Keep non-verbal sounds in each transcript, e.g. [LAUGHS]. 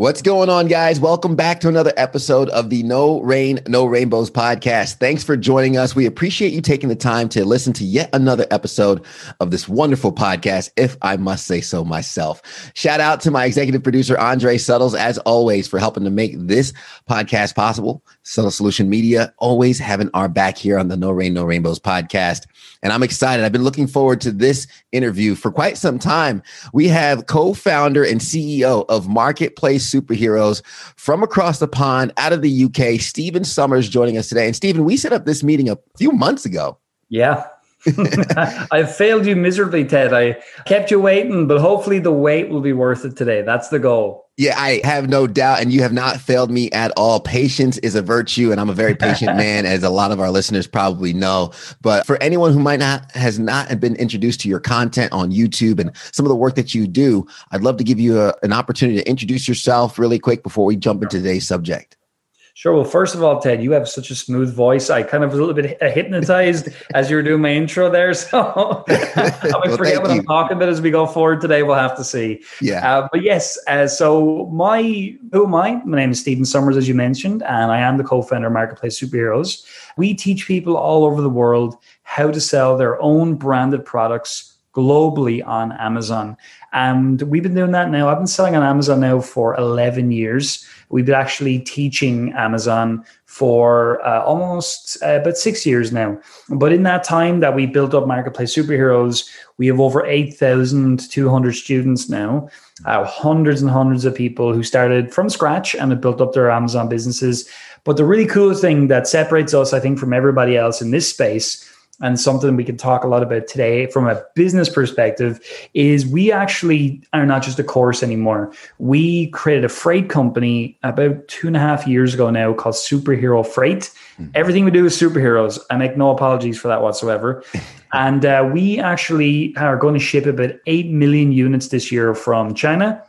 What's going on, guys? Welcome back to another episode of the No Rain, No Rainbows podcast. Thanks for joining us. We appreciate you taking the time to listen to yet another episode of this wonderful podcast, if I must say so myself. Shout out to my executive producer, Andre Suttles, as always, for helping to make this podcast possible. Subtle Solution Media, always having our back here on the No Rain, No Rainbows podcast. And I'm excited. I've been looking forward to this interview for quite some time. We have co founder and CEO of Marketplace superheroes from across the pond out of the UK. Stephen Somers joining us today. And Stephen, we set up this meeting a few months ago. Yeah. [LAUGHS] I failed you miserably, Ted. I kept you waiting, but hopefully the wait will be worth it today. That's the goal. Yeah, I have no doubt. And you have not failed me at all. Patience is a virtue, and I'm a very patient [LAUGHS] man, as a lot of our listeners probably know. But for anyone who might not has not been introduced to your content on YouTube and some of the work that you do, I'd love to give you a, an opportunity to introduce yourself really quick before we jump into today's subject. Sure. Well, first of all, Ted, you have such a smooth voice. I kind of was a little bit hypnotized [LAUGHS] as you were doing my intro there. So [LAUGHS] I might well, forget what you. I'm talking about as we go forward today. We'll have to see. Yeah. Uh, but yes, uh, so my who am I? My name is Stephen Somers, as you mentioned, and I am the co-founder of Marketplace Superheroes. We teach people all over the world how to sell their own branded products globally on Amazon. And we've been doing that now. I've been selling on Amazon now for 11 years. We've been actually teaching Amazon for uh, almost uh, about six years now. But in that time that we built up Marketplace Superheroes, we have over 8,200 students now, uh, hundreds and hundreds of people who started from scratch and have built up their Amazon businesses. But the really cool thing that separates us, I think, from everybody else in this space and something we can talk a lot about today from a business perspective is we actually are not just a course anymore. We created a freight company about two and a half years ago now called Superhero Freight. Mm-hmm. Everything we do is superheroes. I make no apologies for that whatsoever. [LAUGHS] and uh, we actually are going to ship about 8 million units this year from China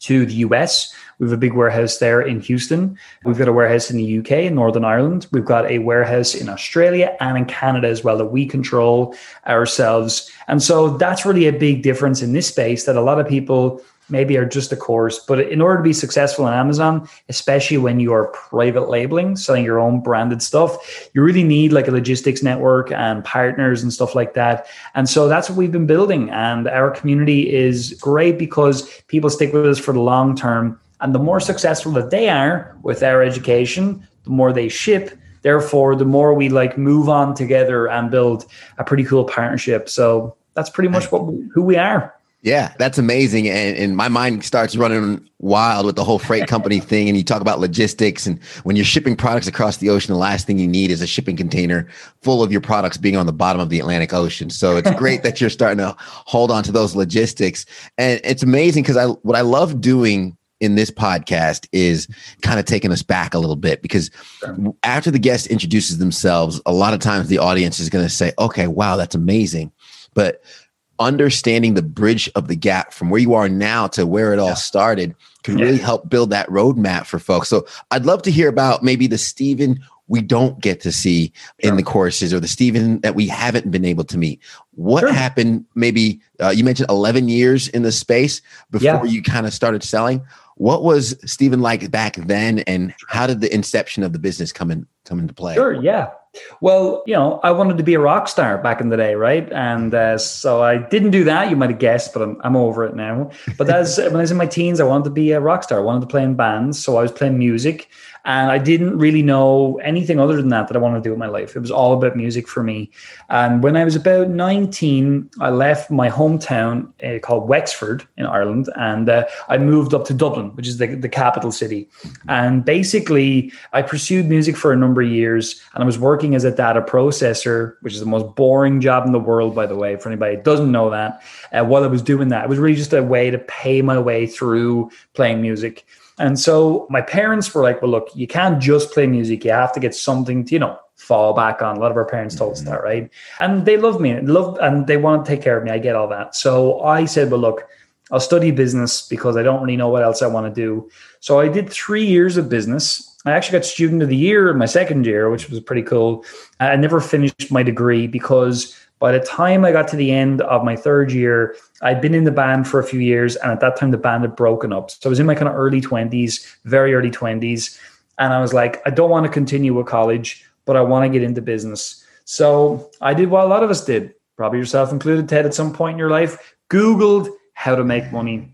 to the US. We have a big warehouse there in Houston. We've got a warehouse in the UK, in Northern Ireland. We've got a warehouse in Australia and in Canada as well that we control ourselves. And so that's really a big difference in this space that a lot of people maybe are just a course. But in order to be successful on Amazon, especially when you are private labeling, selling your own branded stuff, you really need like a logistics network and partners and stuff like that. And so that's what we've been building. And our community is great because people stick with us for the long term and the more successful that they are with our education, the more they ship. Therefore, the more we like move on together and build a pretty cool partnership. So that's pretty much what who we are. Yeah, that's amazing. And, and my mind starts running wild with the whole freight company [LAUGHS] thing. And you talk about logistics. And when you're shipping products across the ocean, the last thing you need is a shipping container full of your products being on the bottom of the Atlantic Ocean. So it's [LAUGHS] great that you're starting to hold on to those logistics. And it's amazing because I what I love doing in this podcast is kind of taking us back a little bit because sure. after the guest introduces themselves, a lot of times the audience is going to say, okay, wow, that's amazing. But understanding the bridge of the gap from where you are now to where it all yeah. started can yeah. really help build that roadmap for folks. So I'd love to hear about maybe the Stephen we don't get to see sure. in the courses or the Stephen that we haven't been able to meet. What sure. happened? Maybe uh, you mentioned 11 years in the space before yeah. you kind of started selling. What was Stephen like back then, and how did the inception of the business come in come into play? Sure, yeah. Well, you know, I wanted to be a rock star back in the day, right? And uh, so I didn't do that. You might have guessed, but I'm, I'm over it now. But as [LAUGHS] when I was in my teens, I wanted to be a rock star. I wanted to play in bands, so I was playing music. And I didn't really know anything other than that that I wanted to do with my life. It was all about music for me. And when I was about 19, I left my hometown uh, called Wexford in Ireland and uh, I moved up to Dublin, which is the, the capital city. And basically, I pursued music for a number of years and I was working as a data processor, which is the most boring job in the world, by the way, for anybody who doesn't know that. Uh, while I was doing that, it was really just a way to pay my way through playing music. And so my parents were like, well, look, you can't just play music. You have to get something to, you know, fall back on. A lot of our parents told us mm-hmm. that, right? And they love me, love, and they want to take care of me. I get all that. So I said, well, look, I'll study business because I don't really know what else I want to do. So I did three years of business. I actually got student of the year in my second year, which was pretty cool. I never finished my degree because by the time I got to the end of my third year, I'd been in the band for a few years, and at that time the band had broken up. So I was in my kind of early twenties, very early twenties, and I was like, I don't want to continue with college, but I want to get into business. So I did what a lot of us did, probably yourself included, Ted. At some point in your life, Googled how to make money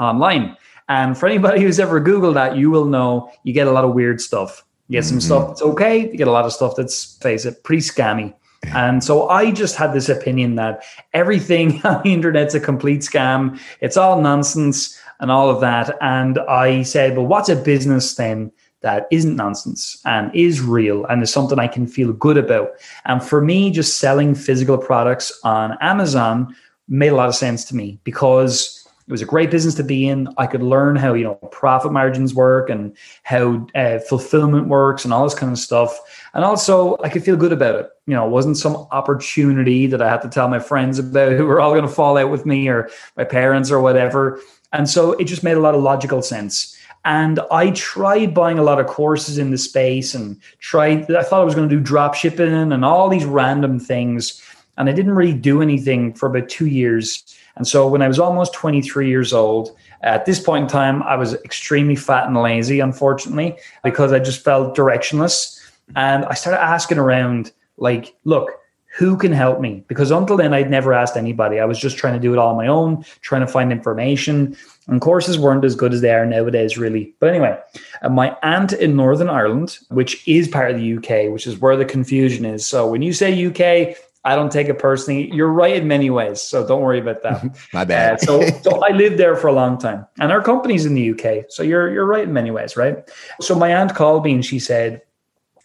online. And for anybody [LAUGHS] who's ever Googled that, you will know you get a lot of weird stuff. You get some mm-hmm. stuff that's okay, you get a lot of stuff that's, face it, pretty scammy. And so I just had this opinion that everything [LAUGHS] on the internet's a complete scam. It's all nonsense and all of that. And I said, well, what's a business then that isn't nonsense and is real and is something I can feel good about? And for me, just selling physical products on Amazon made a lot of sense to me because it was a great business to be in. I could learn how you know profit margins work and how uh, fulfillment works and all this kind of stuff. And also, I could feel good about it. You know, it wasn't some opportunity that I had to tell my friends about who were all going to fall out with me or my parents or whatever. And so it just made a lot of logical sense. And I tried buying a lot of courses in the space and tried. I thought I was going to do drop shipping and all these random things and I didn't really do anything for about two years. And so when I was almost 23 years old, at this point in time, I was extremely fat and lazy, unfortunately, because I just felt directionless. And I started asking around, like, look, who can help me? Because until then, I'd never asked anybody. I was just trying to do it all on my own, trying to find information. And courses weren't as good as they are nowadays, really. But anyway, uh, my aunt in Northern Ireland, which is part of the UK, which is where the confusion is. So when you say UK, I don't take it personally. You're right in many ways, so don't worry about that. [LAUGHS] My bad. Uh, so, so I lived there for a long time, and our company's in the UK, so you're you're right in many ways, right? So my aunt called me and she said,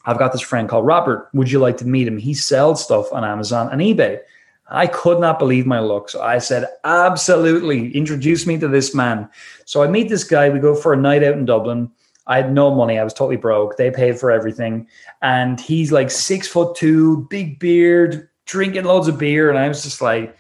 "I've got this friend called Robert. Would you like to meet him? He sells stuff on Amazon and eBay." I could not believe my luck, so I said, "Absolutely, introduce me to this man." So I meet this guy. We go for a night out in Dublin. I had no money. I was totally broke. They paid for everything. And he's like six foot two, big beard, drinking loads of beer, and I was just like,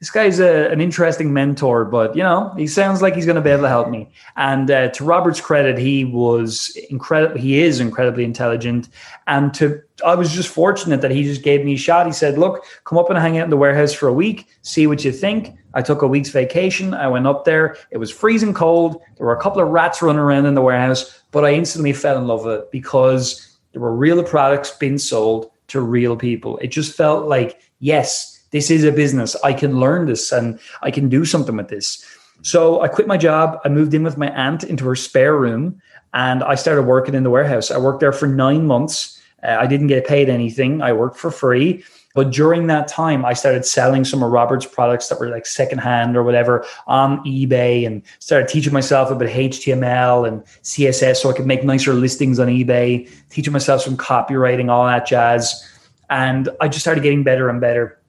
this guy's a, an interesting mentor, but you know, he sounds like he's going to be able to help me. And uh, to Robert's credit, he was incredible. He is incredibly intelligent, and to I was just fortunate that he just gave me a shot. He said, "Look, come up and hang out in the warehouse for a week, see what you think." I took a week's vacation. I went up there. It was freezing cold. There were a couple of rats running around in the warehouse, but I instantly fell in love with it because there were real products being sold to real people. It just felt like, yes, this is a business. I can learn this and I can do something with this. So I quit my job. I moved in with my aunt into her spare room and I started working in the warehouse. I worked there for nine months. Uh, I didn't get paid anything. I worked for free. But during that time, I started selling some of Robert's products that were like secondhand or whatever on eBay and started teaching myself about HTML and CSS so I could make nicer listings on eBay, teaching myself some copywriting, all that jazz. And I just started getting better and better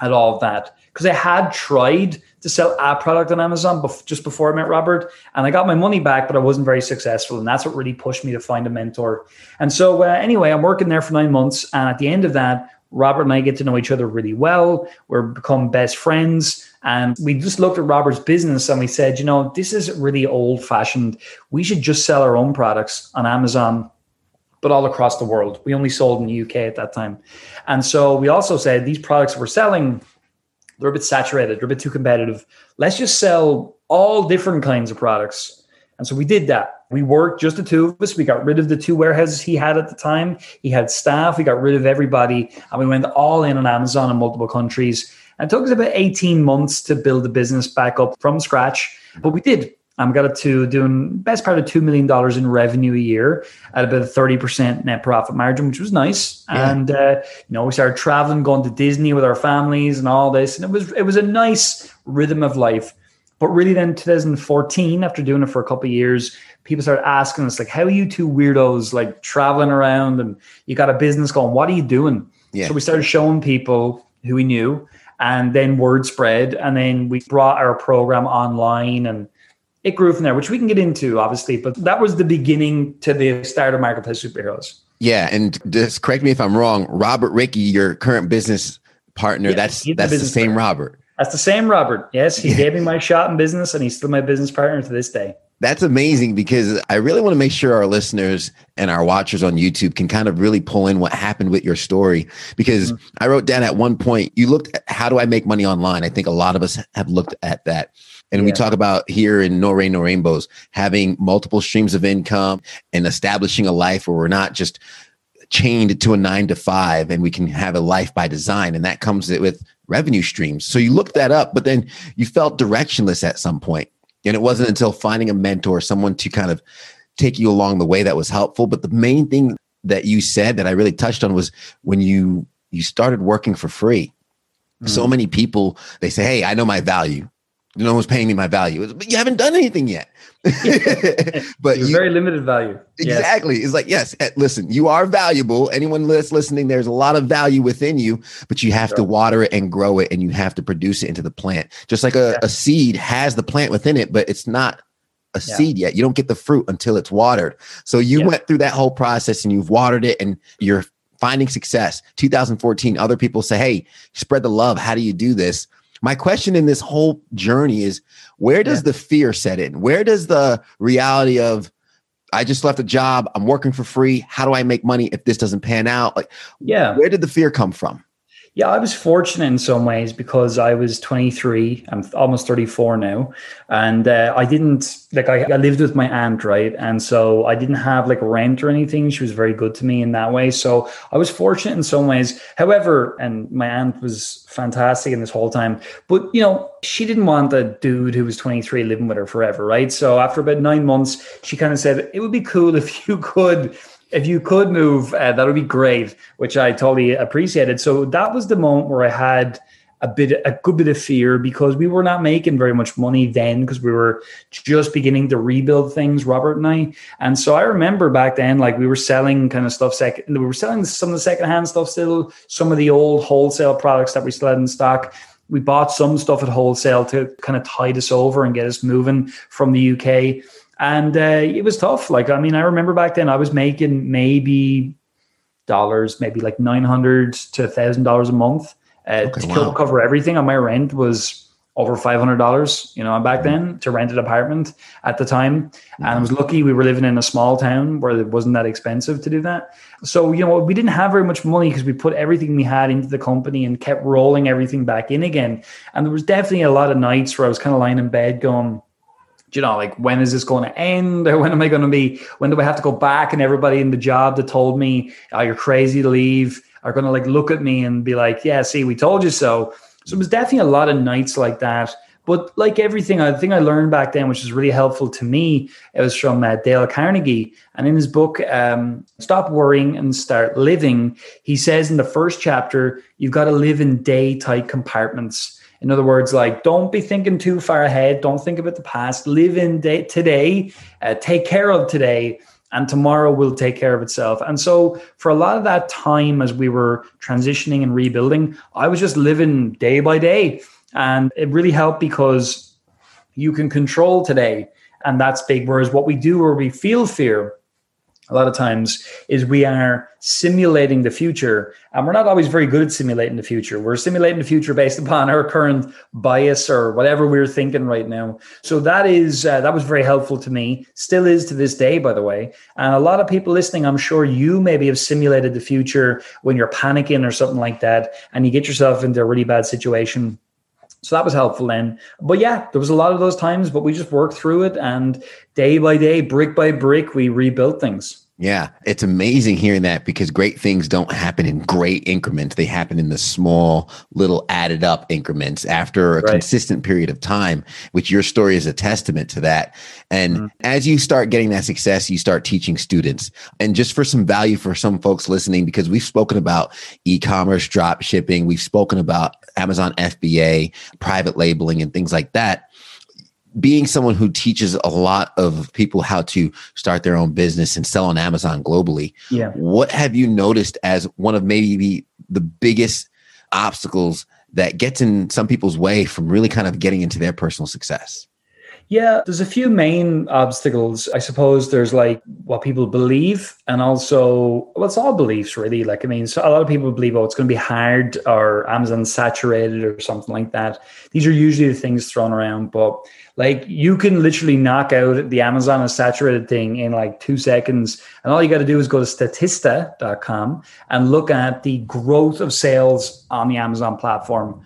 at all of that because I had tried to sell a product on Amazon bef- just before I met Robert, and I got my money back, but I wasn't very successful, and that's what really pushed me to find a mentor. And so, uh, anyway, I'm working there for nine months, and at the end of that, Robert and I get to know each other really well. We're become best friends. And we just looked at Robert's business and we said, you know, this is really old fashioned. We should just sell our own products on Amazon, but all across the world. We only sold in the UK at that time. And so we also said these products we're selling, they're a bit saturated, they're a bit too competitive. Let's just sell all different kinds of products and so we did that. We worked just the two of us. We got rid of the two warehouses he had at the time. He had staff. We got rid of everybody. And we went all in on Amazon in multiple countries. And it took us about 18 months to build the business back up from scratch. But we did. I got it to doing best part of $2 million in revenue a year at about a 30% net profit margin, which was nice. Yeah. And, uh, you know, we started traveling, going to Disney with our families and all this. And it was, it was a nice rhythm of life. But really, then 2014, after doing it for a couple of years, people started asking us like, "How are you two weirdos like traveling around and you got a business going? What are you doing?" Yeah. So we started showing people who we knew, and then word spread, and then we brought our program online, and it grew from there, which we can get into obviously. But that was the beginning to the start of Marketplace Superheroes. Yeah, and just correct me if I'm wrong. Robert Rickey, your current business partner, yeah, that's that's the, the same partner. Robert. That's the same Robert. Yes, he [LAUGHS] gave me my shot in business, and he's still my business partner to this day. That's amazing because I really want to make sure our listeners and our watchers on YouTube can kind of really pull in what happened with your story. Because mm-hmm. I wrote down at one point, you looked at how do I make money online? I think a lot of us have looked at that. And yeah. we talk about here in No Rain, No Rainbows, having multiple streams of income and establishing a life where we're not just chained to a nine to five and we can have a life by design. And that comes with revenue streams. So you looked that up, but then you felt directionless at some point. And it wasn't until finding a mentor, someone to kind of take you along the way that was helpful. But the main thing that you said that I really touched on was when you you started working for free. Mm-hmm. So many people they say, "Hey, I know my value. No one's paying me my value." But you haven't done anything yet. [LAUGHS] but you, very limited value. Exactly. Yes. It's like, yes, eh, listen, you are valuable. Anyone that's listening, there's a lot of value within you, but you have sure. to water it and grow it and you have to produce it into the plant. Just like a, yeah. a seed has the plant within it, but it's not a yeah. seed yet. You don't get the fruit until it's watered. So you yeah. went through that whole process and you've watered it and you're finding success. 2014, other people say, hey, spread the love. How do you do this? My question in this whole journey is where does yeah. the fear set in? Where does the reality of I just left a job, I'm working for free, how do I make money if this doesn't pan out? Like yeah. Where did the fear come from? Yeah, I was fortunate in some ways because I was 23. I'm almost 34 now, and uh, I didn't like I, I, lived with my aunt, right? And so I didn't have like rent or anything. She was very good to me in that way. So I was fortunate in some ways. However, and my aunt was fantastic in this whole time, but you know she didn't want a dude who was 23 living with her forever, right? So after about nine months, she kind of said it would be cool if you could if you could move, uh, that would be great, which I totally appreciated. So that was the moment where I had a bit, a good bit of fear because we were not making very much money then because we were just beginning to rebuild things, Robert and I. And so I remember back then, like we were selling kind of stuff second, we were selling some of the secondhand stuff still, some of the old wholesale products that we still had in stock. We bought some stuff at wholesale to kind of tide us over and get us moving from the UK and uh, it was tough. Like, I mean, I remember back then I was making maybe dollars, maybe like nine hundred to thousand dollars a month uh, okay, to wow. cover everything. On my rent was over five hundred dollars. You know, back mm-hmm. then to rent an apartment at the time, and I was lucky we were living in a small town where it wasn't that expensive to do that. So you know, we didn't have very much money because we put everything we had into the company and kept rolling everything back in again. And there was definitely a lot of nights where I was kind of lying in bed going you know, like when is this going to end? [LAUGHS] Or when am I going to be, when do I have to go back? And everybody in the job that told me, oh, you're crazy to leave are going to like look at me and be like, yeah, see, we told you so. So it was definitely a lot of nights like that. But like everything, I think I learned back then, which was really helpful to me, it was from uh, Dale Carnegie. And in his book, um, Stop Worrying and Start Living, he says in the first chapter, you've got to live in day tight compartments. In other words, like don't be thinking too far ahead. Don't think about the past. Live in day, today. Uh, take care of today, and tomorrow will take care of itself. And so, for a lot of that time, as we were transitioning and rebuilding, I was just living day by day, and it really helped because you can control today, and that's big. Whereas what we do, where we feel fear, a lot of times is we are simulating the future and we're not always very good at simulating the future we're simulating the future based [LAUGHS] upon our current bias or whatever we're thinking right now so that is uh, that was very helpful to me still is to this day by the way and a lot of people listening i'm sure you maybe have simulated the future when you're panicking or something like that and you get yourself into a really bad situation so that was helpful then. But yeah, there was a lot of those times, but we just worked through it and day by day, brick by brick, we rebuilt things. Yeah, it's amazing hearing that because great things don't happen in great increments. They happen in the small, little added up increments after a right. consistent period of time, which your story is a testament to that. And mm-hmm. as you start getting that success, you start teaching students. And just for some value for some folks listening, because we've spoken about e commerce, drop shipping, we've spoken about Amazon FBA, private labeling, and things like that being someone who teaches a lot of people how to start their own business and sell on Amazon globally, yeah. what have you noticed as one of maybe the biggest obstacles that gets in some people's way from really kind of getting into their personal success? Yeah, there's a few main obstacles. I suppose there's like what people believe, and also, well, it's all beliefs really. Like, I mean, so a lot of people believe, oh, it's going to be hard or Amazon saturated or something like that. These are usually the things thrown around, but like you can literally knock out the Amazon is saturated thing in like two seconds. And all you got to do is go to statista.com and look at the growth of sales on the Amazon platform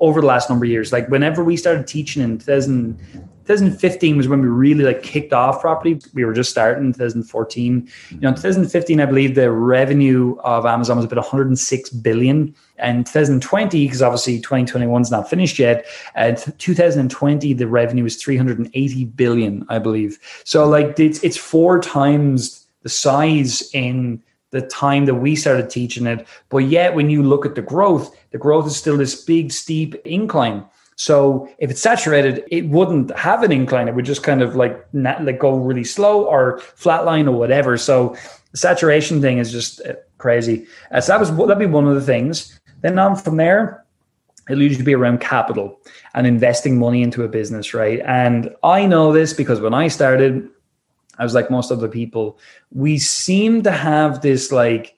over the last number of years. Like whenever we started teaching in 2000, 2015 was when we really like kicked off property. We were just starting in 2014. You know, in 2015, I believe the revenue of Amazon was about 106 billion. And 2020, because obviously 2021 is not finished yet, uh, 2020 the revenue was 380 billion, I believe. So like it's it's four times the size in the time that we started teaching it. But yet, when you look at the growth, the growth is still this big, steep incline. So if it's saturated, it wouldn't have an incline. It would just kind of like not, like go really slow or flatline or whatever. So saturation thing is just uh, crazy. Uh, so that was that'd be one of the things. Then on from there, it'll usually be around capital and investing money into a business, right? And I know this because when I started, I was like most other people. We seem to have this like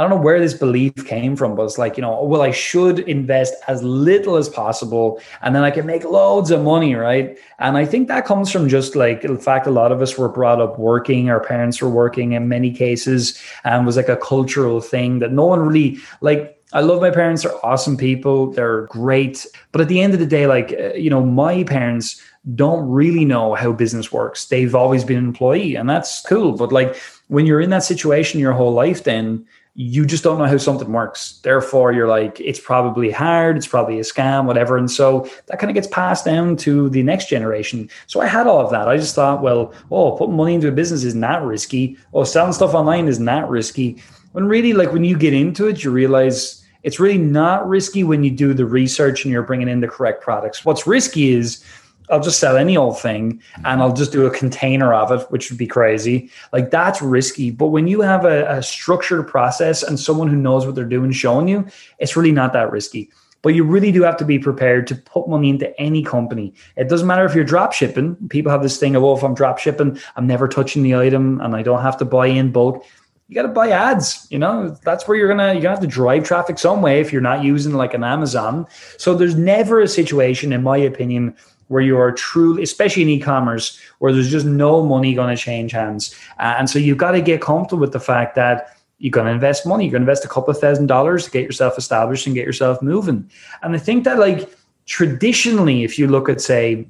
I don't know where this belief came from, but it's like, you know, well, I should invest as little as possible and then I can make loads of money, right? And I think that comes from just like the fact a lot of us were brought up working, our parents were working in many cases, and was like a cultural thing that no one really like. I love my parents, they're awesome people, they're great. But at the end of the day, like, uh, you know, my parents don't really know how business works. They've always been an employee, and that's cool. But like, when you're in that situation your whole life, then you just don't know how something works. Therefore, you're like, it's probably hard, it's probably a scam, whatever. And so that kind of gets passed down to the next generation. So I had all of that. I just thought, well, oh, putting money into a business is not risky. Oh, selling stuff online is not risky. When really, like when you get into it, you realize it's really not risky when you do the research and you're bringing in the correct products. What's risky is I'll just sell any old thing and I'll just do a container of it, which would be crazy. Like that's risky. But when you have a, a, structured process and someone who knows what they're doing showing you, it's really not that risky. But you really do have to be prepared to put money into any company. It doesn't matter if you're drop shipping. People have this thing of, oh, if I'm drop shipping, I'm never touching the item and I don't have to buy in bulk. You got to buy ads. You know, that's where you're gonna you're gonna have to drive traffic some way if you're not using like an Amazon. So there's never a situation, in my opinion, where you are truly, especially in e-commerce, where there's just no money going to change hands. Uh, and so you've got to get comfortable with the fact that you're going to invest money. You're going to invest a couple of thousand dollars to get yourself established and get yourself moving. And I think that like traditionally, if you look at say,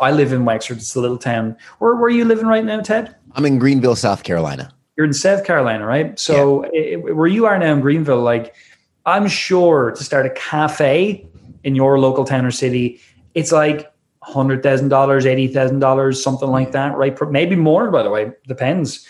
I live in Wexford, it's a little town. Where, where are you living right now, Ted? I'm in Greenville, South Carolina. You're in South Carolina, right? So yeah. it, where you are now in Greenville, like I'm sure to start a cafe in your local town or city, it's like hundred thousand dollars, eighty thousand dollars, something like mm. that, right? Maybe more, by the way, depends.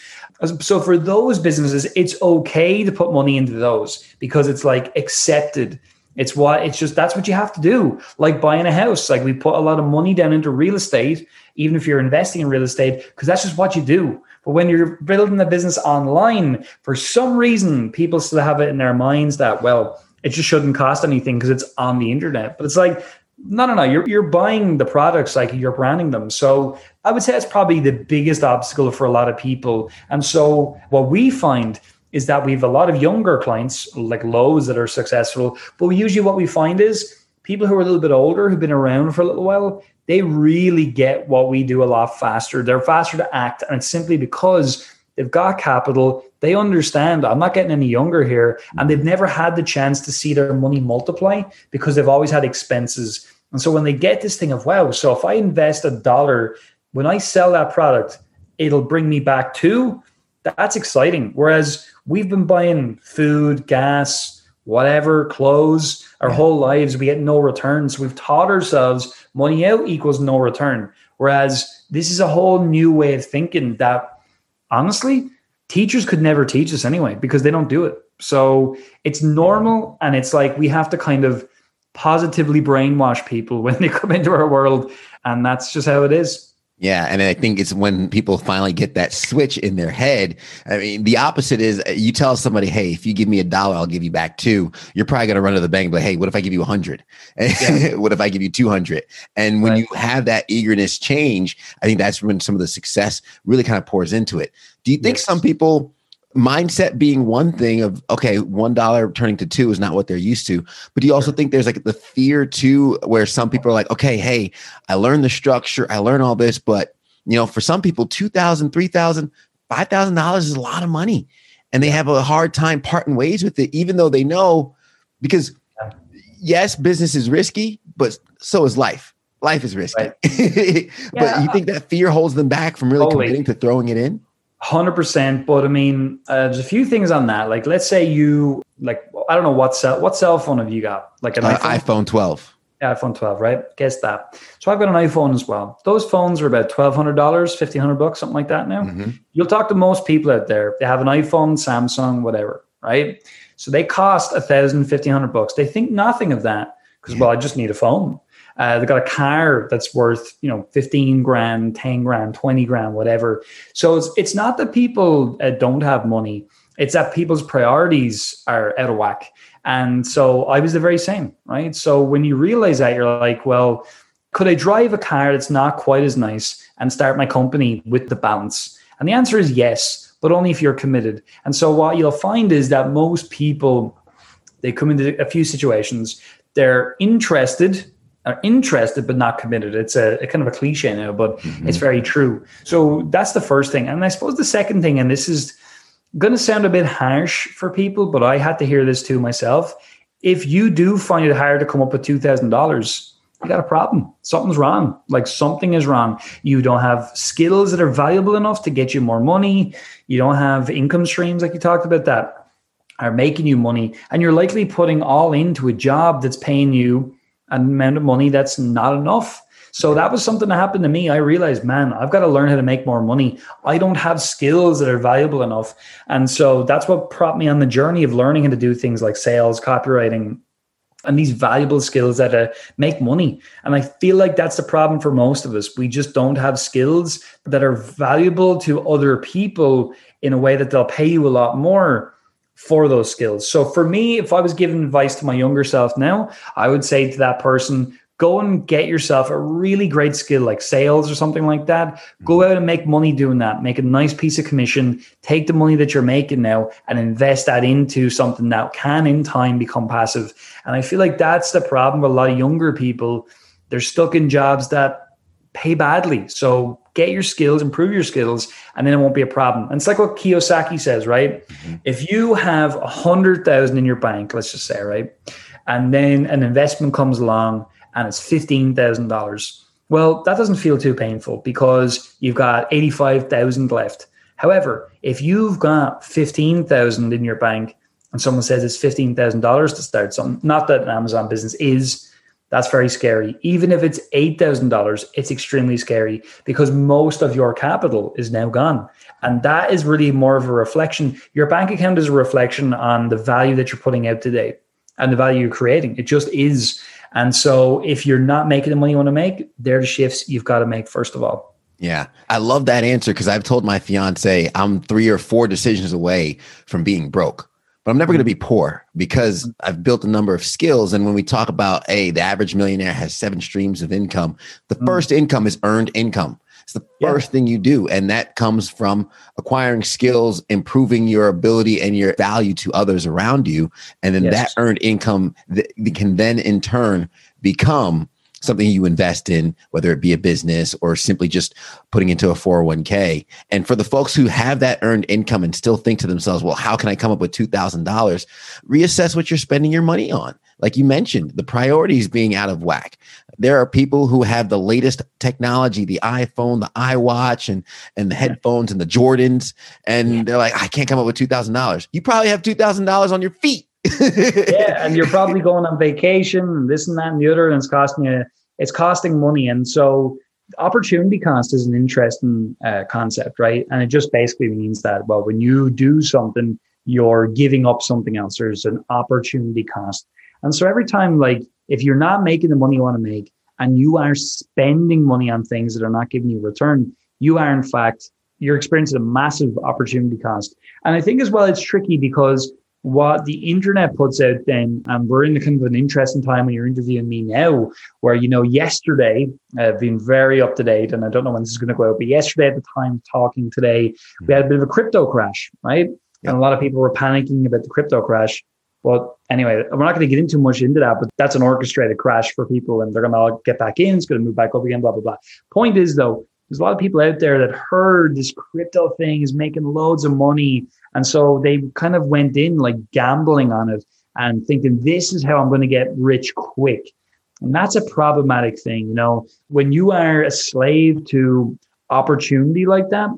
So for those businesses, it's okay to put money into those because it's like accepted. It's what it's just that's what you have to do. Like buying a house, like we put a lot of money down into real estate, even if you're investing in real estate, because that's just what you do. But when you're building a business online, for some reason, people still have it in their minds that well, it just shouldn't cost anything because it's on the internet. But it's like no, no, no. You're you're buying the products like you're branding them. So I would say that's probably the biggest obstacle for a lot of people. And so what we find is that we have a lot of younger clients like Lowe's that are successful. But usually what we find is people who are a little bit older, who've been around for a little while, they really get what we do a lot faster. They're faster to act. And it's simply because they've got capital, they understand I'm not getting any younger here, and they've never had the chance to see their money multiply because they've always had expenses. And so when they get this thing of, wow, so if I invest a dollar, when I sell that product, it'll bring me back two, that's exciting. Whereas we've been buying food, gas, whatever, clothes our yeah. whole lives, we get no returns. We've taught ourselves money out equals no return. Whereas this is a whole new way of thinking that honestly, teachers could never teach us anyway because they don't do it. So it's normal. And it's like we have to kind of positively brainwash people [LAUGHS] when they come into our world. And that's just how it is. Yeah, and I think it's when people finally get that switch in their head. I mean, the opposite is uh, you tell somebody, "Hey, if you give me a dollar, I'll give you back two. You're probably going to run to the bank, but hey, what if I give you a hundred? Yeah. [LAUGHS] what if I give you two hundred? And when right. you have that eagerness change, I think that's when some of the success really kind of pours into it. Do you think yes. some people? Mindset being one thing of okay one dollar turning to two is not what they're used to. But do you also think there's like the fear too where some people are like okay hey i learned the structure i learned all this but you know for some people 2000 3000 5000 dollars is a lot of money. And they have a hard time parting ways with it even though they know because yes business is risky but so is life. Life is risky. Right. [LAUGHS] but yeah. you think that fear holds them back from really totally. committing to throwing it in Hundred percent, but I mean, uh, there's a few things on that. Like, let's say you like, I don't know what cell what cell phone have you got? Like an uh, iPhone? iPhone 12. Yeah, iPhone 12, right? Guess that. So I've got an iPhone as well. Those phones are about twelve hundred dollars, fifteen hundred bucks, something like that. Now mm-hmm. you'll talk to most people out there. They have an iPhone, Samsung, whatever, right? So they cost a thousand, fifteen hundred bucks. They think nothing of that because well, I just need a phone. Uh, they've got a car that's worth, you know, 15 grand, 10 grand, 20 grand, whatever. So it's, it's not that people uh, don't have money. It's that people's priorities are out of whack. And so I was the very same, right? So when you realize that, you're like, well, could I drive a car that's not quite as nice and start my company with the balance? And the answer is yes, but only if you're committed. And so what you'll find is that most people, they come into a few situations, they're interested are interested but not committed. It's a, a kind of a cliche now, but mm-hmm. it's very true. So that's the first thing. And I suppose the second thing, and this is going to sound a bit harsh for people, but I had to hear this too myself. If you do find it hard to come up with $2,000, you got a problem. Something's wrong. Like something is wrong. You don't have skills that are valuable enough to get you more money. You don't have income streams like you talked about that are making you money. And you're likely putting all into a job that's paying you amount of money that's not enough. So that was something that happened to me. I realized, man, I've got to learn how to make more money. I don't have skills that are valuable enough. And so that's what propped me on the journey of learning how to do things like sales, copywriting, and these valuable skills that uh, make money. And I feel like that's the problem for most of us. We just don't have skills that are valuable to other people in a way that they'll pay you a lot more for those skills. So for me, if I was giving advice to my younger self now, I would say to that person, go and get yourself a really great skill like sales or something like that. Go mm-hmm. out and make money doing that. Make a nice piece of commission. Take the money that you're making now and invest that into something that can in time become passive. And I feel like that's the problem with a lot of younger people. They're stuck in jobs that pay badly. So get your skills, improve your skills, and then it won't be a problem. And it's like what Kiyosaki says, right? Mm-hmm. If you have a hundred thousand in your bank, let's just say, right, and then an investment comes along and it's fifteen thousand dollars. Well, that doesn't feel too painful because you've got eighty-five thousand left. However, if you've got fifteen thousand in your bank and someone says it's fifteen thousand dollars to start something, not that an Amazon business is that's very scary. Even if it's $8,000, it's extremely scary because most of your capital is now gone. And that is really more of a reflection. Your bank account is a reflection on the value that you're putting out today and the value you're creating. It just is. And so if you're not making the money you want to make, there are the shifts you've got to make first of all. Yeah, I love that answer because I've told my fiance I'm three or four decisions away from being broke but I'm never going to be poor because I've built a number of skills. And when we talk about, hey, the average millionaire has seven streams of income, the mm. first income is earned income. It's the first thing you do. And that comes from acquiring skills, improving your ability and your value to others around you. And then yes. that earned income th- can then in turn become something you invest in, whether it be a business or simply just putting into a 401k. And for the folks who have that earned income and still think to themselves, well, how can I come up with $2,000? Reassess what you're spending your money on. Like you mentioned, the priorities being out of whack. There are people who have the latest technology, the iPhone, the iWatch, and, and the headphones and the Jordans. And they're like, I can't come up with $2,000. You probably have $2,000 on your feet yeah, and you're probably going on vacation, this and that and the other, and it's costing you, it's costing money. And so opportunity cost is an interesting uh, concept, right? And it just basically means that, well, when you do something, you're giving up something else. There's an opportunity cost. And so every time, like, if you're not making the money you want to make, and you are spending money on things that are not giving you return, you are in fact you're experiencing a massive opportunity cost. And I think as well it's tricky because what the internet puts out then, and we're in the kind of an interesting time when you're interviewing me now, where, you know, yesterday, uh, I've been very up to date, and I don't know when this is going to go out, but yesterday at the time talking today, we had a bit of a crypto crash, right? And a lot of people were panicking about the crypto crash. But anyway, we're not going to get into much into that, but that's an orchestrated crash for people and they're going to all get back in. It's going to move back up again, blah, blah, blah. Point is, though, there's a lot of people out there that heard this crypto thing is making loads of money. And so they kind of went in like gambling on it and thinking, this is how I'm going to get rich quick. And that's a problematic thing. You know, when you are a slave to opportunity like that,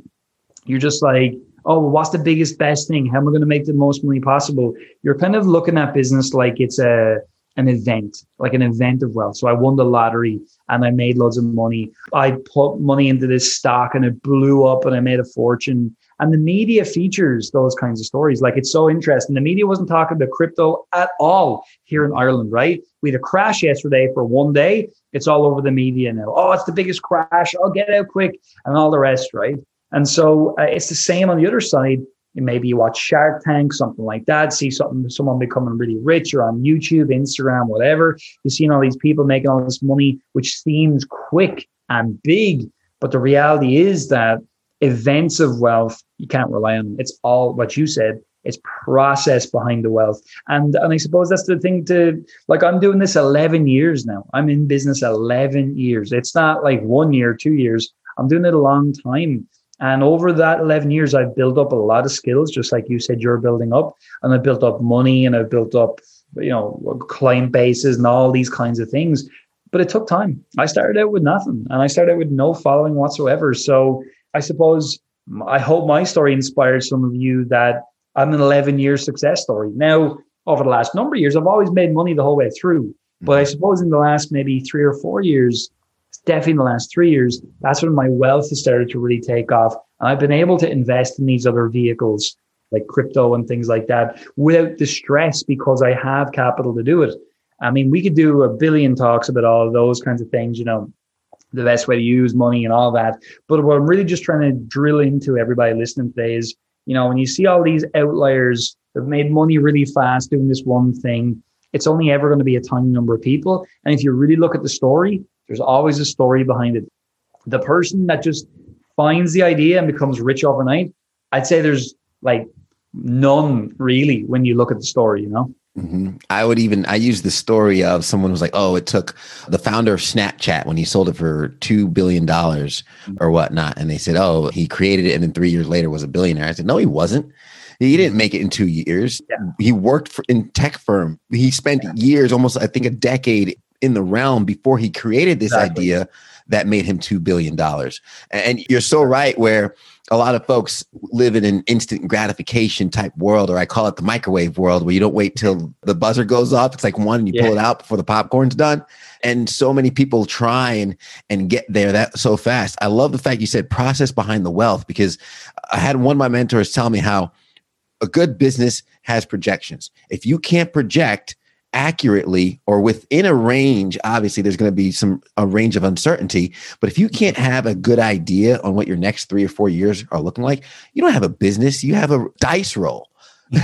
you're just like, oh, what's the biggest, best thing? How am I going to make the most money possible? You're kind of looking at business like it's a, an event, like an event of wealth. So I won the lottery and I made loads of money. I put money into this stock and it blew up and I made a fortune. And the media features those kinds of stories. Like it's so interesting. The media wasn't talking about crypto at all here in Ireland, right? We had a crash yesterday for one day. It's all over the media now. Oh, it's the biggest crash. I'll get out quick and all the rest, right? And so uh, it's the same on the other side maybe you watch Shark Tank, something like that, see something, someone becoming really rich or on YouTube, Instagram, whatever. You're seeing all these people making all this money, which seems quick and big. But the reality is that events of wealth, you can't rely on. It's all what you said. It's process behind the wealth. And and I suppose that's the thing to like I'm doing this 11 years now. I'm in business 11 years. It's not like one year, two years. I'm doing it a long time. And over that 11 years, I've built up a lot of skills, just like you said, you're building up. And I've built up money and I've built up, you know, client bases and all these kinds of things. But it took time. I started out with nothing and I started out with no following whatsoever. So I suppose I hope my story inspires some of you that I'm an 11 year success story. Now, over the last number of years, I've always made money the whole way through. But I mm-hmm. suppose in the last maybe three or four years, definitely in the last three years, that's when my wealth has started to really take off. And I've been able to invest in these other vehicles like crypto and things like that without the stress because I have capital to do it. I mean, we could do a billion talks about all of those kinds of things, you know, the best way to use money and all that. But what I'm really just trying to drill into everybody listening today is, you know, when you see all these outliers that made money really fast doing this one thing, it's only ever going to be a tiny number of people. And if you really look at the story, there's always a story behind it. The person that just finds the idea and becomes rich overnight, I'd say there's like none really when you look at the story, you know? Mm-hmm. I would even I use the story of someone was like, oh, it took the founder of Snapchat when he sold it for two billion dollars or whatnot, and they said, oh, he created it and then three years later was a billionaire. I said, no, he wasn't. He didn't make it in two years. Yeah. He worked for, in tech firm. He spent yeah. years, almost I think a decade, in the realm before he created this exactly. idea that made him $2 billion. And you're so right, where a lot of folks live in an instant gratification type world, or I call it the microwave world, where you don't wait till the buzzer goes off. It's like one and you yeah. pull it out before the popcorn's done. And so many people try and, and get there that so fast. I love the fact you said process behind the wealth because I had one of my mentors tell me how a good business has projections. If you can't project, accurately or within a range obviously there's going to be some a range of uncertainty but if you can't have a good idea on what your next 3 or 4 years are looking like you don't have a business you have a dice roll. [LAUGHS] [LAUGHS]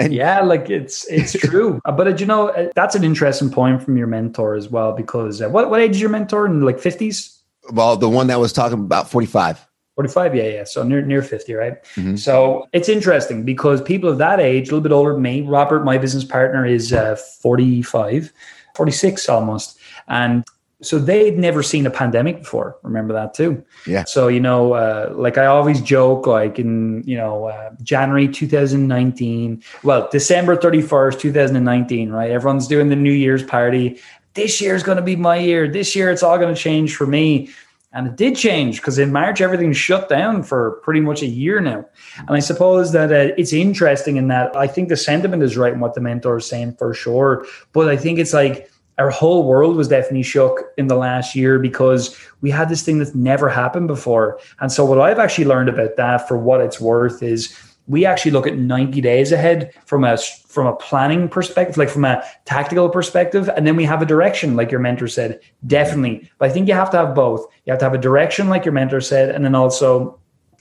And yeah like it's it's true. Uh, but uh, you know uh, that's an interesting point from your mentor as well because uh, what what age is your mentor? In like 50s well the one that was talking about 45 45 yeah yeah so near near 50 right? Mm-hmm. so it's interesting because people of that age a little bit older than me robert my business partner is uh, 45 46 almost. And so they'd never seen a pandemic before. Remember that too? Yeah. So you know uh, like i always joke like in you know uh, january 2019 well december 31st 2019 right? Everyone's doing the new year's party. This year is going to be my year. This year it's all going to change for me and it did change because in March, everything shut down for pretty much a year now. And I suppose that uh, it's interesting in that I think the sentiment is right in what the mentor is saying for sure. But I think it's like our whole world was definitely shook in the last year because we had this thing that's never happened before. And so, what I've actually learned about that for what it's worth is we actually look at 90 days ahead from a from a planning perspective like from a tactical perspective and then we have a direction like your mentor said definitely but i think you have to have both you have to have a direction like your mentor said and then also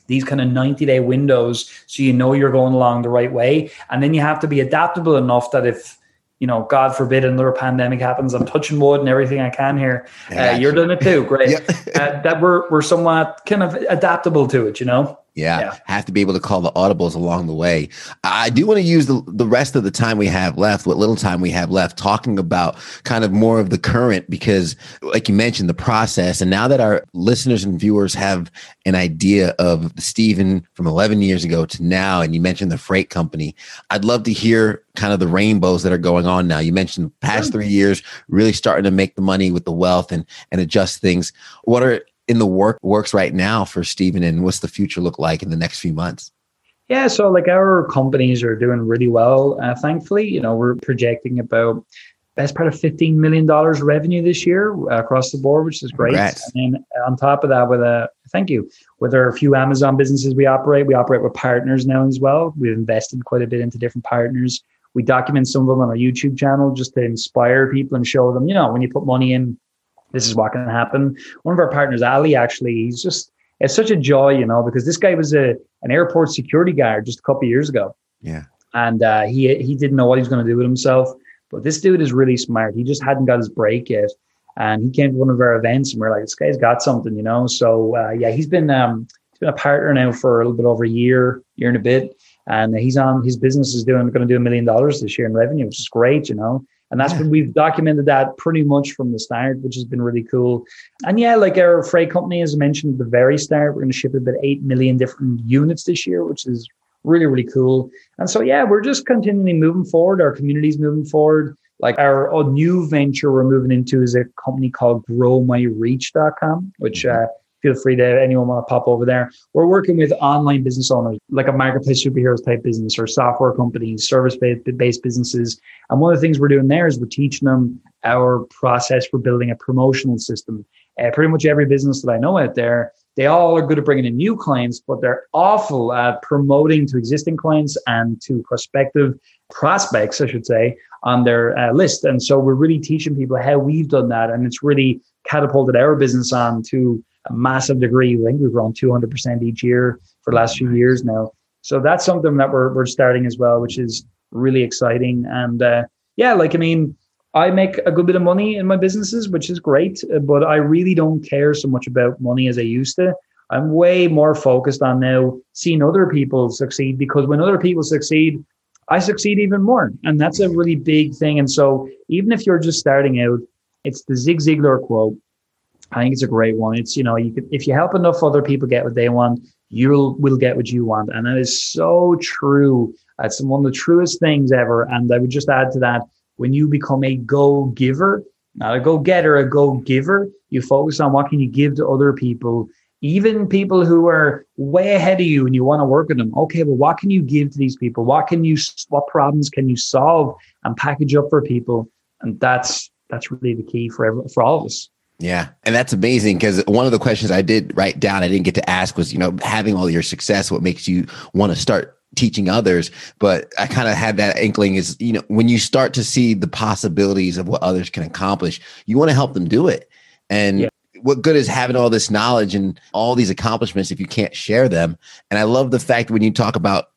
these kind of 90 day windows so you know you're going along the right way and then you have to be adaptable enough that if you know, God forbid another pandemic happens. I'm touching wood and everything I can here. Uh, you're doing it too. Great. [LAUGHS] uh, that we're, we're somewhat kind of adaptable to it, you know? Yeah, yeah, have to be able to call the audibles along the way. I do want to use the, the rest of the time we have left, what little time we have left, talking about kind of more of the current, because like you mentioned, the process. And now that our listeners and viewers have an idea of Stephen from 11 years ago to now, and you mentioned the freight company, I'd love to hear kind of the rainbows that are going on now. You mentioned past three years, really starting to make the money with the wealth and, and adjust things. What are in the work works right now for Stephen, and what's the future look like in the next few months? Yeah, so like our companies are doing really well. Uh, thankfully, you know, we're projecting about best part of fifteen million dollars revenue this year uh, across the board, which is great. Congrats. And on top of that, with a thank you, with our few Amazon businesses we operate, we operate with partners now as well. We've invested quite a bit into different partners. We document some of them on our YouTube channel just to inspire people and show them, you know, when you put money in, this is what can happen. One of our partners, Ali, actually, he's just it's such a joy, you know, because this guy was a an airport security guard just a couple of years ago. Yeah. And uh, he he didn't know what he was going to do with himself. But this dude is really smart. He just hadn't got his break yet. And he came to one of our events and we are like, this guy's got something, you know. So uh, yeah, he's been um he's been a partner now for a little bit over a year, year and a bit. And he's on his business is doing going to do a million dollars this year in revenue, which is great, you know. And that's yeah. when we've documented that pretty much from the start, which has been really cool. And yeah, like our freight company, as I mentioned at the very start, we're going to ship about 8 million different units this year, which is really, really cool. And so, yeah, we're just continually moving forward. Our community's moving forward. Like our, our new venture we're moving into is a company called growmyreach.com, which mm-hmm. uh, feel free to anyone want to pop over there. We're working with online business owners, like a marketplace superheroes type business or software companies, service based businesses. And one of the things we're doing there is we're teaching them our process for building a promotional system. Uh, pretty much every business that I know out there, they all are good at bringing in new clients, but they're awful at promoting to existing clients and to prospective prospects, I should say, on their uh, list. And so we're really teaching people how we've done that. And it's really catapulted our business on to a massive degree. I think we've grown 200% each year for the last few years now. So that's something that we're, we're starting as well, which is really exciting. And uh, yeah, like, I mean, I make a good bit of money in my businesses, which is great, but I really don't care so much about money as I used to. I'm way more focused on now seeing other people succeed because when other people succeed, I succeed even more. And that's a really big thing. And so even if you're just starting out, it's the Zig Ziglar quote I think it's a great one. It's you know you could if you help enough other people get what they want, you'll will get what you want, and that is so true. That's one of the truest things ever. And I would just add to that: when you become a go giver, not a go getter, a go giver, you focus on what can you give to other people, even people who are way ahead of you, and you want to work with them. Okay, well, what can you give to these people? What can you what problems can you solve and package up for people? And that's that's really the key for every, for all of us. Yeah. And that's amazing because one of the questions I did write down, I didn't get to ask was, you know, having all your success, what makes you want to start teaching others? But I kind of had that inkling is, you know, when you start to see the possibilities of what others can accomplish, you want to help them do it. And yeah. what good is having all this knowledge and all these accomplishments if you can't share them? And I love the fact when you talk about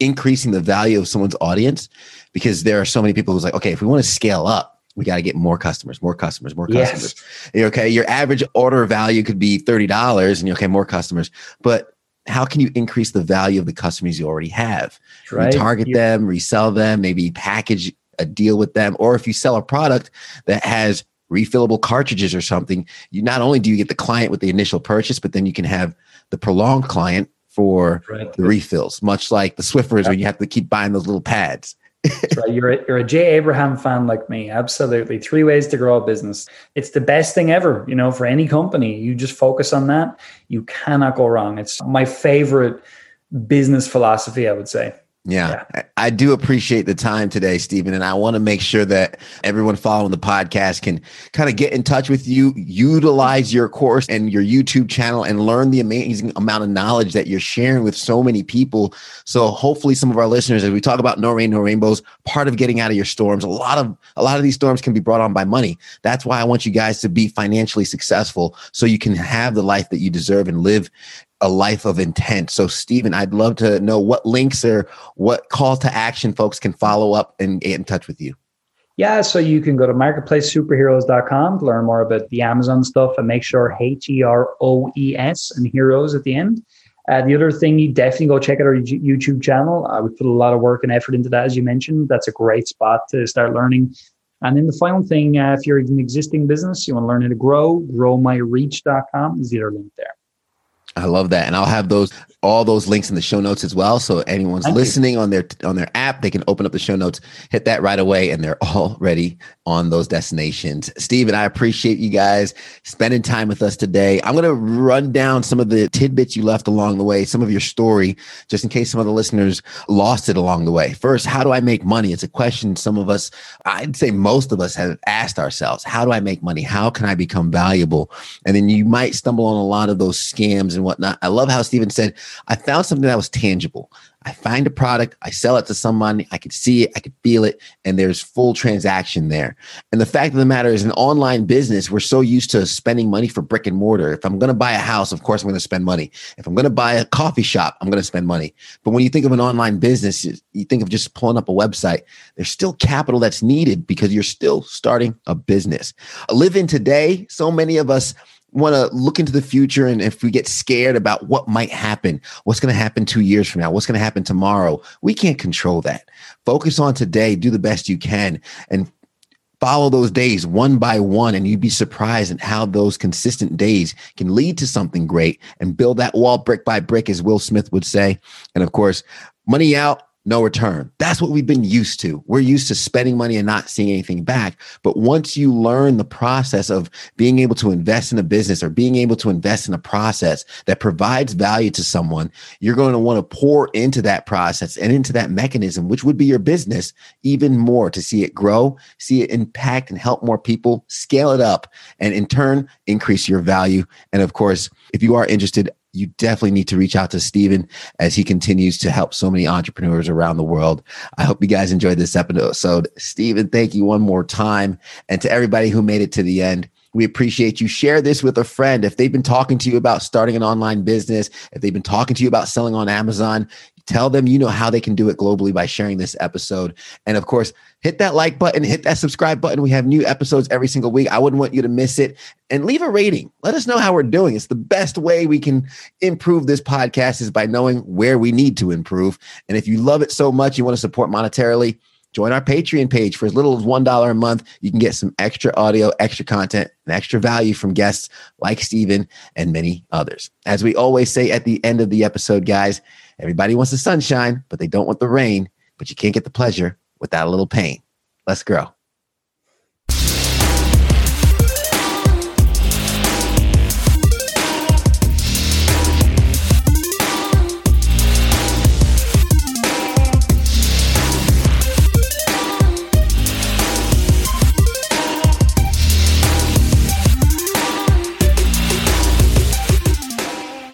increasing the value of someone's audience, because there are so many people who's like, okay, if we want to scale up, we got to get more customers, more customers, more customers. Yes. Okay. Your average order value could be $30 and you okay, more customers. But how can you increase the value of the customers you already have? Right. Target them, resell them, maybe package a deal with them. Or if you sell a product that has refillable cartridges or something, you not only do you get the client with the initial purchase, but then you can have the prolonged client for right. the refills, much like the Swiffers, where you have to keep buying those little pads. Right. You're a, you're a Jay Abraham fan like me. Absolutely. Three ways to grow a business. It's the best thing ever, you know, for any company. You just focus on that. You cannot go wrong. It's my favorite business philosophy, I would say. Yeah, yeah, I do appreciate the time today, Stephen. And I want to make sure that everyone following the podcast can kind of get in touch with you, utilize your course and your YouTube channel, and learn the amazing amount of knowledge that you're sharing with so many people. So hopefully some of our listeners, as we talk about no rain, no rainbows, part of getting out of your storms, a lot of a lot of these storms can be brought on by money. That's why I want you guys to be financially successful so you can have the life that you deserve and live a life of intent. So, Stephen, I'd love to know what links or what call to action folks can follow up and get in touch with you. Yeah, so you can go to marketplacesuperheroes.com to learn more about the Amazon stuff and make sure H E R O E S and heroes at the end. Uh, the other thing, you definitely go check out our YouTube channel. I would put a lot of work and effort into that, as you mentioned. That's a great spot to start learning. And then the final thing, uh, if you're an existing business, you want to learn how to grow, growmyreach.com is the other link there. I love that, and I'll have those all those links in the show notes as well. So anyone's Thank listening you. on their on their app, they can open up the show notes, hit that right away, and they're already [LAUGHS] on those destinations. Stephen, I appreciate you guys spending time with us today. I'm going to run down some of the tidbits you left along the way, some of your story, just in case some of the listeners lost it along the way. First, how do I make money? It's a question some of us, I'd say most of us, have asked ourselves. How do I make money? How can I become valuable? And then you might stumble on a lot of those scams and whatnot. I love how Stephen said I found something that was tangible. I find a product, I sell it to someone, I could see it, I could feel it, and there's full transaction there. And the fact of the matter is, an online business, we're so used to spending money for brick and mortar. If I'm going to buy a house, of course, I'm going to spend money. If I'm going to buy a coffee shop, I'm going to spend money. But when you think of an online business, you think of just pulling up a website, there's still capital that's needed because you're still starting a business. Live in today, so many of us want to look into the future and if we get scared about what might happen, what's going to happen two years from now, what's going to happen tomorrow, we can't control that. Focus on today, do the best you can, and follow those days one by one. And you'd be surprised at how those consistent days can lead to something great and build that wall brick by brick, as Will Smith would say. And of course, money out, no return. That's what we've been used to. We're used to spending money and not seeing anything back. But once you learn the process of being able to invest in a business or being able to invest in a process that provides value to someone, you're going to want to pour into that process and into that mechanism, which would be your business, even more to see it grow, see it impact and help more people, scale it up, and in turn, increase your value. And of course, if you are interested, you definitely need to reach out to Stephen as he continues to help so many entrepreneurs around the world. I hope you guys enjoyed this episode. Stephen, thank you one more time. And to everybody who made it to the end, we appreciate you. Share this with a friend. If they've been talking to you about starting an online business, if they've been talking to you about selling on Amazon, Tell them you know how they can do it globally by sharing this episode. And of course, hit that like button, hit that subscribe button. We have new episodes every single week. I wouldn't want you to miss it. And leave a rating. Let us know how we're doing. It's the best way we can improve this podcast is by knowing where we need to improve. And if you love it so much, you want to support monetarily, join our Patreon page for as little as $1 a month. You can get some extra audio, extra content, and extra value from guests like Stephen and many others. As we always say at the end of the episode, guys, everybody wants the sunshine, but they don't want the rain, but you can't get the pleasure without a little pain. Let's grow.